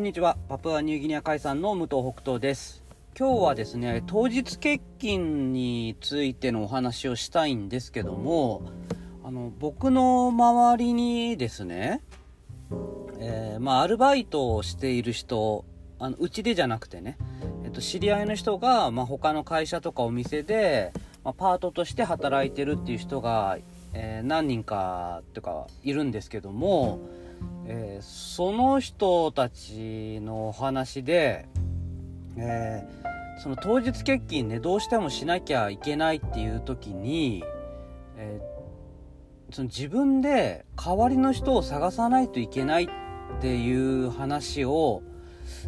んにちは。パプアニューギニア海産の武藤北東です。今日はですね、当日欠勤についてのお話をしたいんですけども、あの、僕の周りにですね、えー、まあ、アルバイトをしている人、あの、うちでじゃなくてね、えっと、知り合いの人が、まあ、他の会社とかお店で、まあ、パートとして働いてるっていう人が、えー、何人か、とか、いるんですけども、えー、その人たちのお話で、えー、その当日欠勤ねどうしてもしなきゃいけないっていう時に、えー、その自分で代わりの人を探さないといけないっていう話を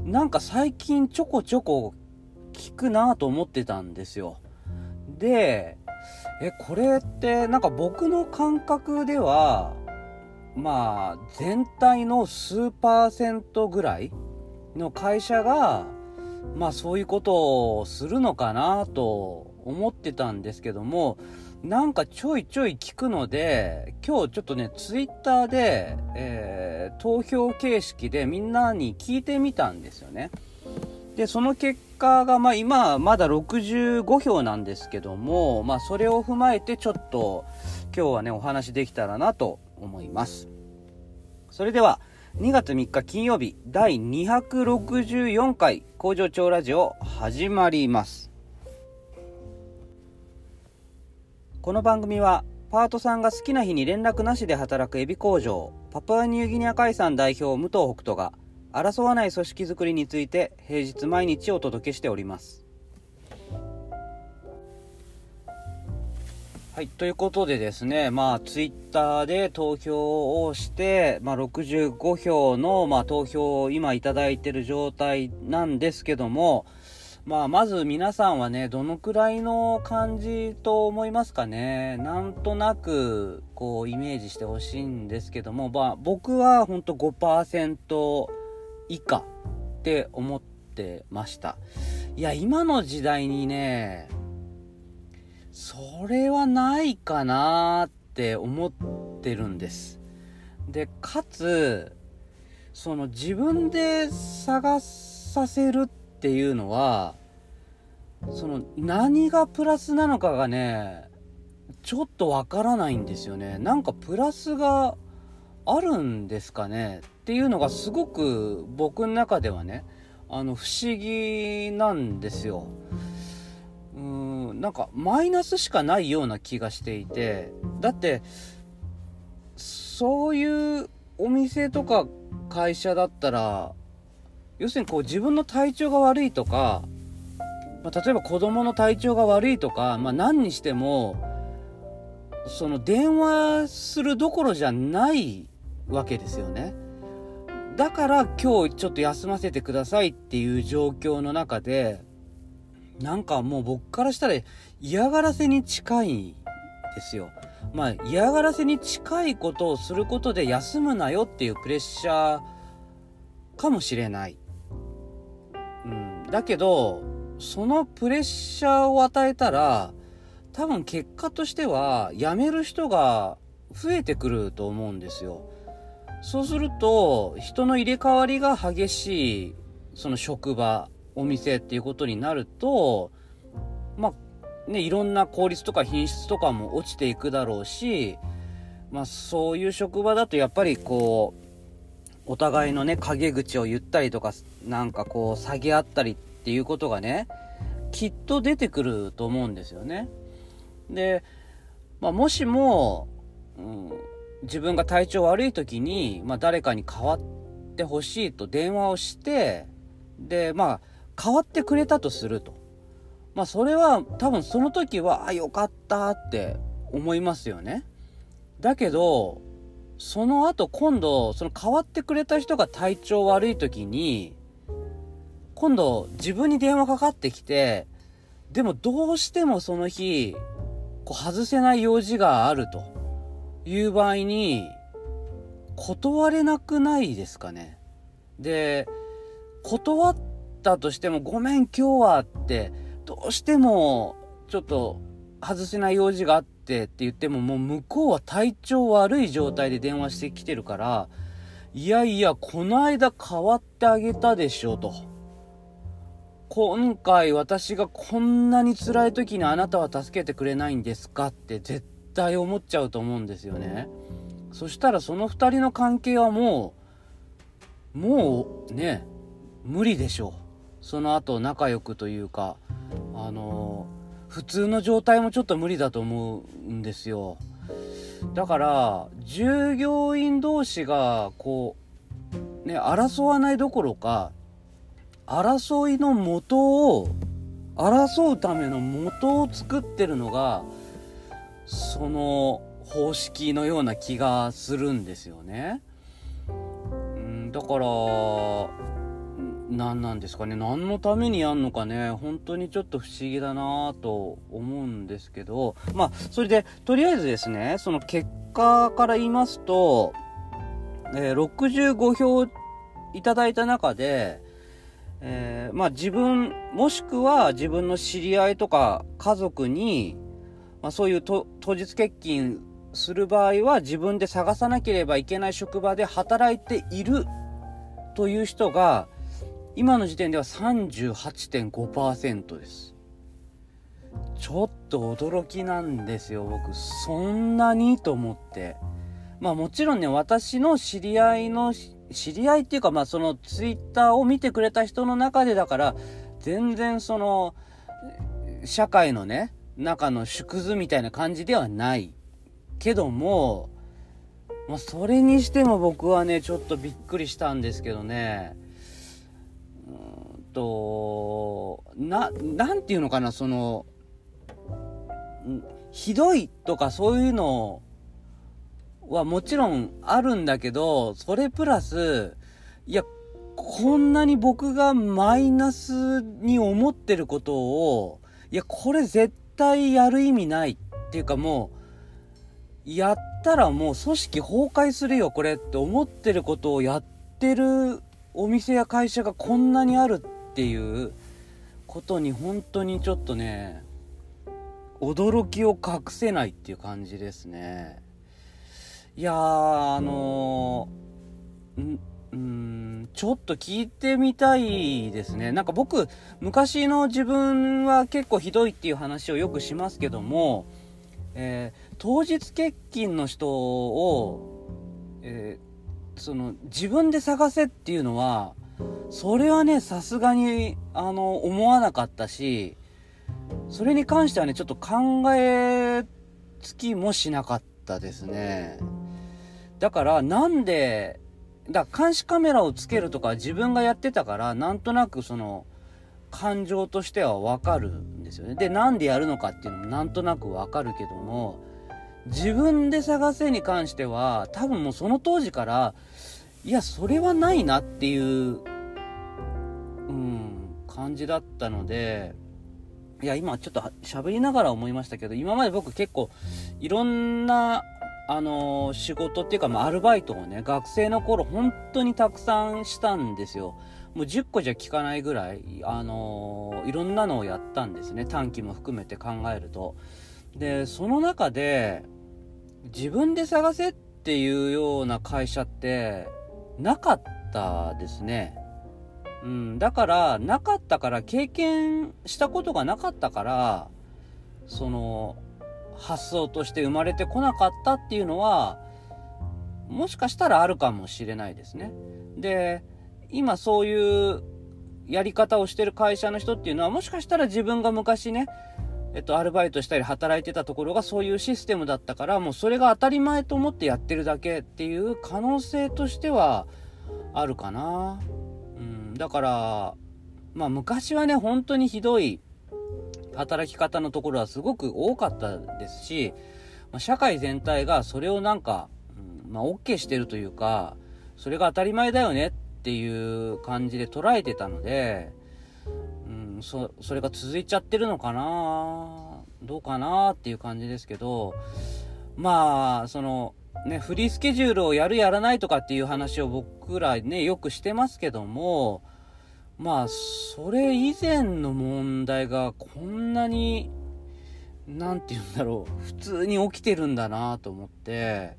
なんか最近ちょこちょこ聞くなと思ってたんですよ。で、え、これってなんか僕の感覚ではまあ、全体の数パーセントぐらいの会社が、まあそういうことをするのかなと思ってたんですけども、なんかちょいちょい聞くので、今日ちょっとね、ツイッターで、えー、投票形式でみんなに聞いてみたんですよね。で、その結果が、まあ今まだ65票なんですけども、まあそれを踏まえてちょっと今日はね、お話できたらなと思います。それでは、2月3日金曜日第264回工場長ラジオ始まります。この番組はパートさんが好きな日に連絡なしで働くエビ工場パプアニューギニア海産代表武藤北斗が争わない組織づくりについて平日毎日お届けしております。はい、ということでですね、まあ、ツイッターで投票をして、まあ、65票の、まあ、投票を今いただいてる状態なんですけども、まあ、まず皆さんはね、どのくらいの感じと思いますかね？なんとなく、こう、イメージしてほしいんですけども、まあ、僕はほんと5%以下って思ってました。いや、今の時代にね、それはないかなって思ってるんです。で、かつ、その自分で探させるっていうのは、その何がプラスなのかがね、ちょっとわからないんですよね。なんかプラスがあるんですかね？っていうのがすごく僕の中ではね、あの不思議なんですよ。なんかマイナスしかないような気がしていてだってそういうお店とか会社だったら要するにこう自分の体調が悪いとか、まあ、例えば子供の体調が悪いとか、まあ、何にしてもその電話するどころじゃないわけですよね。だから今日ちょっと休ませてくださいっていう状況の中でなんかもう僕からしたら嫌がらせに近いですよ。まあ嫌がらせに近いことをすることで休むなよっていうプレッシャーかもしれない。うん。だけど、そのプレッシャーを与えたら、多分結果としては辞める人が増えてくると思うんですよ。そうすると、人の入れ替わりが激しい、その職場、お店っていうことになると、まあ、ね、いろんな効率とか品質とかも落ちていくだろうし、まあ、そういう職場だとやっぱりこう、お互いのね、陰口を言ったりとか、なんかこう、下げ合ったりっていうことがね、きっと出てくると思うんですよね。で、まあ、もしも、うん、自分が体調悪い時に、まあ、誰かに代わってほしいと電話をして、で、まあ、変わってくれたとすると。まあそれは多分その時は、あ、よかったって思いますよね。だけど、その後今度、その変わってくれた人が体調悪い時に、今度自分に電話かかってきて、でもどうしてもその日、こう外せない用事があるという場合に、断れなくないですかね。で、断っったとしても、ごめん、今日はって、どうしても、ちょっと、外せない用事があってって言っても、もう向こうは体調悪い状態で電話してきてるから、いやいや、この間変わってあげたでしょ、と。今回私がこんなに辛い時にあなたは助けてくれないんですかって絶対思っちゃうと思うんですよね。そしたらその2人の関係はもう、もうね、無理でしょう。その後仲良くというか、あの普通の状態もちょっと無理だと思うんですよ。だから従業員同士がこうね争わないどころか争いの元を争うための元を作ってるのがその方式のような気がするんですよね。うんだから何なんですかね。何のためにやんのかね。本当にちょっと不思議だなと思うんですけど。まあそれでとりあえずですねその結果から言いますと、えー、65票いただいた中で、えー、まあ自分もしくは自分の知り合いとか家族に、まあ、そういう当日欠勤する場合は自分で探さなければいけない職場で働いているという人が今の時点では38.5%です。ちょっと驚きなんですよ、僕。そんなにと思って。まあもちろんね、私の知り合いの、知り合いっていうか、まあそのツイッターを見てくれた人の中でだから、全然その、社会のね、中の縮図みたいな感じではないけども、まあ、それにしても僕はね、ちょっとびっくりしたんですけどね。と、な、なんていうのかな、その、ひどいとかそういうのはもちろんあるんだけど、それプラス、いや、こんなに僕がマイナスに思ってることを、いや、これ絶対やる意味ないっていうかもう、やったらもう組織崩壊するよ、これって思ってることをやってるお店や会社がこんなにあるっていうことに本当にちょっとね驚きを隠せないっていう感じですね。いやーあのー、うんちょっと聞いてみたいですね。なんか僕昔の自分は結構ひどいっていう話をよくしますけども、えー、当日欠勤の人を、えー、その自分で探せっていうのはそれはね、さすがに、あの、思わなかったし、それに関してはね、ちょっと考えつきもしなかったですね。だから、なんで、だ監視カメラをつけるとか自分がやってたから、なんとなくその、感情としてはわかるんですよね。で、なんでやるのかっていうのもなんとなくわかるけども、自分で探せに関しては、多分もうその当時から、いや、それはないなっていううん、感じだったので、いや、今ちょっと喋りながら思いましたけど、今まで僕結構いろんな、あのー、仕事っていうか、まあ、アルバイトをね、学生の頃本当にたくさんしたんですよ。もう10個じゃ効かないぐらい、あのー、いろんなのをやったんですね。短期も含めて考えると。で、その中で、自分で探せっていうような会社って、なかったですね。うん、だから、なかったから、経験したことがなかったから、その、発想として生まれてこなかったっていうのは、もしかしたらあるかもしれないですね。で、今そういうやり方をしてる会社の人っていうのは、もしかしたら自分が昔ね、えっと、アルバイトしたり働いてたところがそういうシステムだったから、もうそれが当たり前と思ってやってるだけっていう可能性としてはあるかな。うんだから、まあ昔はね、本当にひどい働き方のところはすごく多かったですし、まあ、社会全体がそれをなんか、うん、まあ OK してるというか、それが当たり前だよねっていう感じで捉えてたので、そ、それが続いちゃってるのかな？どうかなっていう感じですけど、まあ、その、ね、フリースケジュールをやるやらないとかっていう話を僕らね、よくしてますけども、まあ、それ以前の問題がこんなに、なんて言うんだろう、普通に起きてるんだなと思って、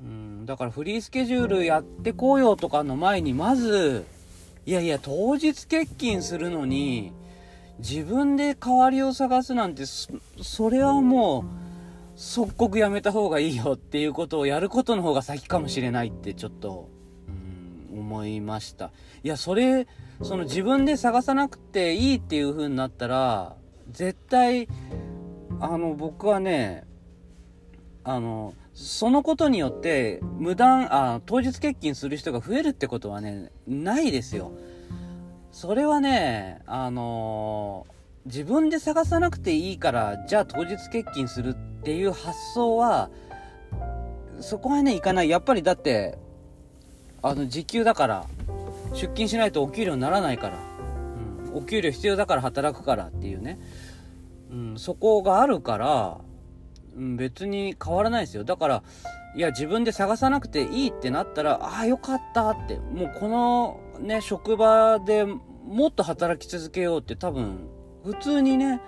うん、だからフリースケジュールやってこうよとかの前に、まず、いやいや、当日欠勤するのに、自分で代わりを探すなんて、それはもう、即刻やめた方がいいよっていうことをやることの方が先かもしれないってちょっと、うん、思いました。いや、それ、その自分で探さなくていいっていう風になったら、絶対、あの、僕はね、あの、そのことによって無断あ当日欠勤する人が増えるってことはねないですよそれはねあのー、自分で探さなくていいからじゃあ当日欠勤するっていう発想はそこはねいかない。やっぱりだってあの時給だから出勤しないとお給料にならないから、うん、お給料必要だから働くからっていうね、うん、そこがあるから別に変わらないですよ。だから、いや、自分で探さなくていいってなったら、ああ、よかったって、もうこのね、職場でもっと働き続けようって多分、普通にね、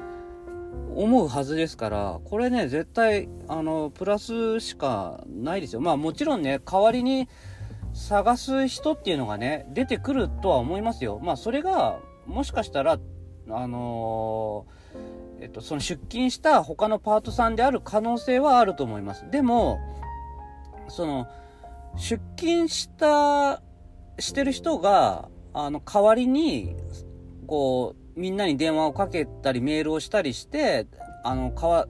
思うはずですから、これね、絶対、あの、プラスしかないですよ。まあもちろんね、代わりに探す人っていうのがね、出てくるとは思いますよ。まあそれが、もしかしたら、あのーえっと、その出勤した他のパートさんである可能性はあると思います。でも、その、出勤した、してる人が、あの、代わりに、こう、みんなに電話をかけたり、メールをしたりして、あの、かわ、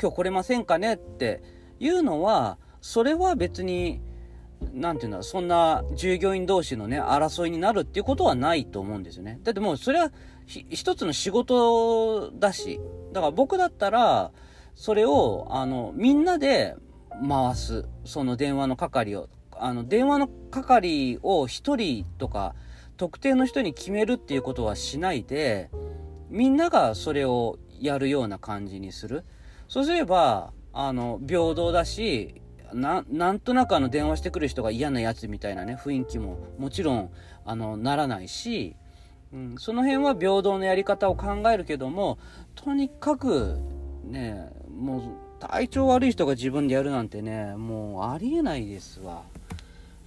今日来れませんかねっていうのは、それは別に、なんていうんだ、そんな従業員同士のね、争いになるっていうことはないと思うんですよね。だってもうそれはひ一つの仕事だし、だから僕だったら、それを、あの、みんなで回す、その電話の係を。あの、電話の係を一人とか、特定の人に決めるっていうことはしないで、みんながそれをやるような感じにする。そうすれば、あの、平等だし、な、なんとなくあの電話してくる人が嫌なやつみたいなね、雰囲気ももちろん、あの、ならないし、うん、その辺は平等のやり方を考えるけども、とにかく、ね、もう、体調悪い人が自分でやるなんてね、もうありえないですわ。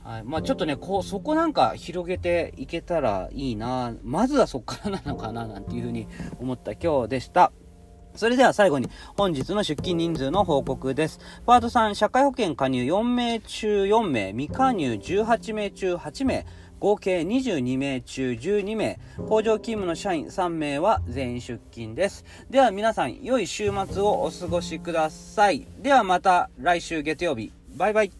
はい。まあちょっとね、こう、そこなんか広げていけたらいいな。まずはそっからなのかな、なんていうふうに思った今日でした。それでは最後に本日の出勤人数の報告です。パート3、社会保険加入4名中4名、未加入18名中8名、合計22名中12名、工場勤務の社員3名は全員出勤です。では皆さん、良い週末をお過ごしください。ではまた来週月曜日。バイバイ。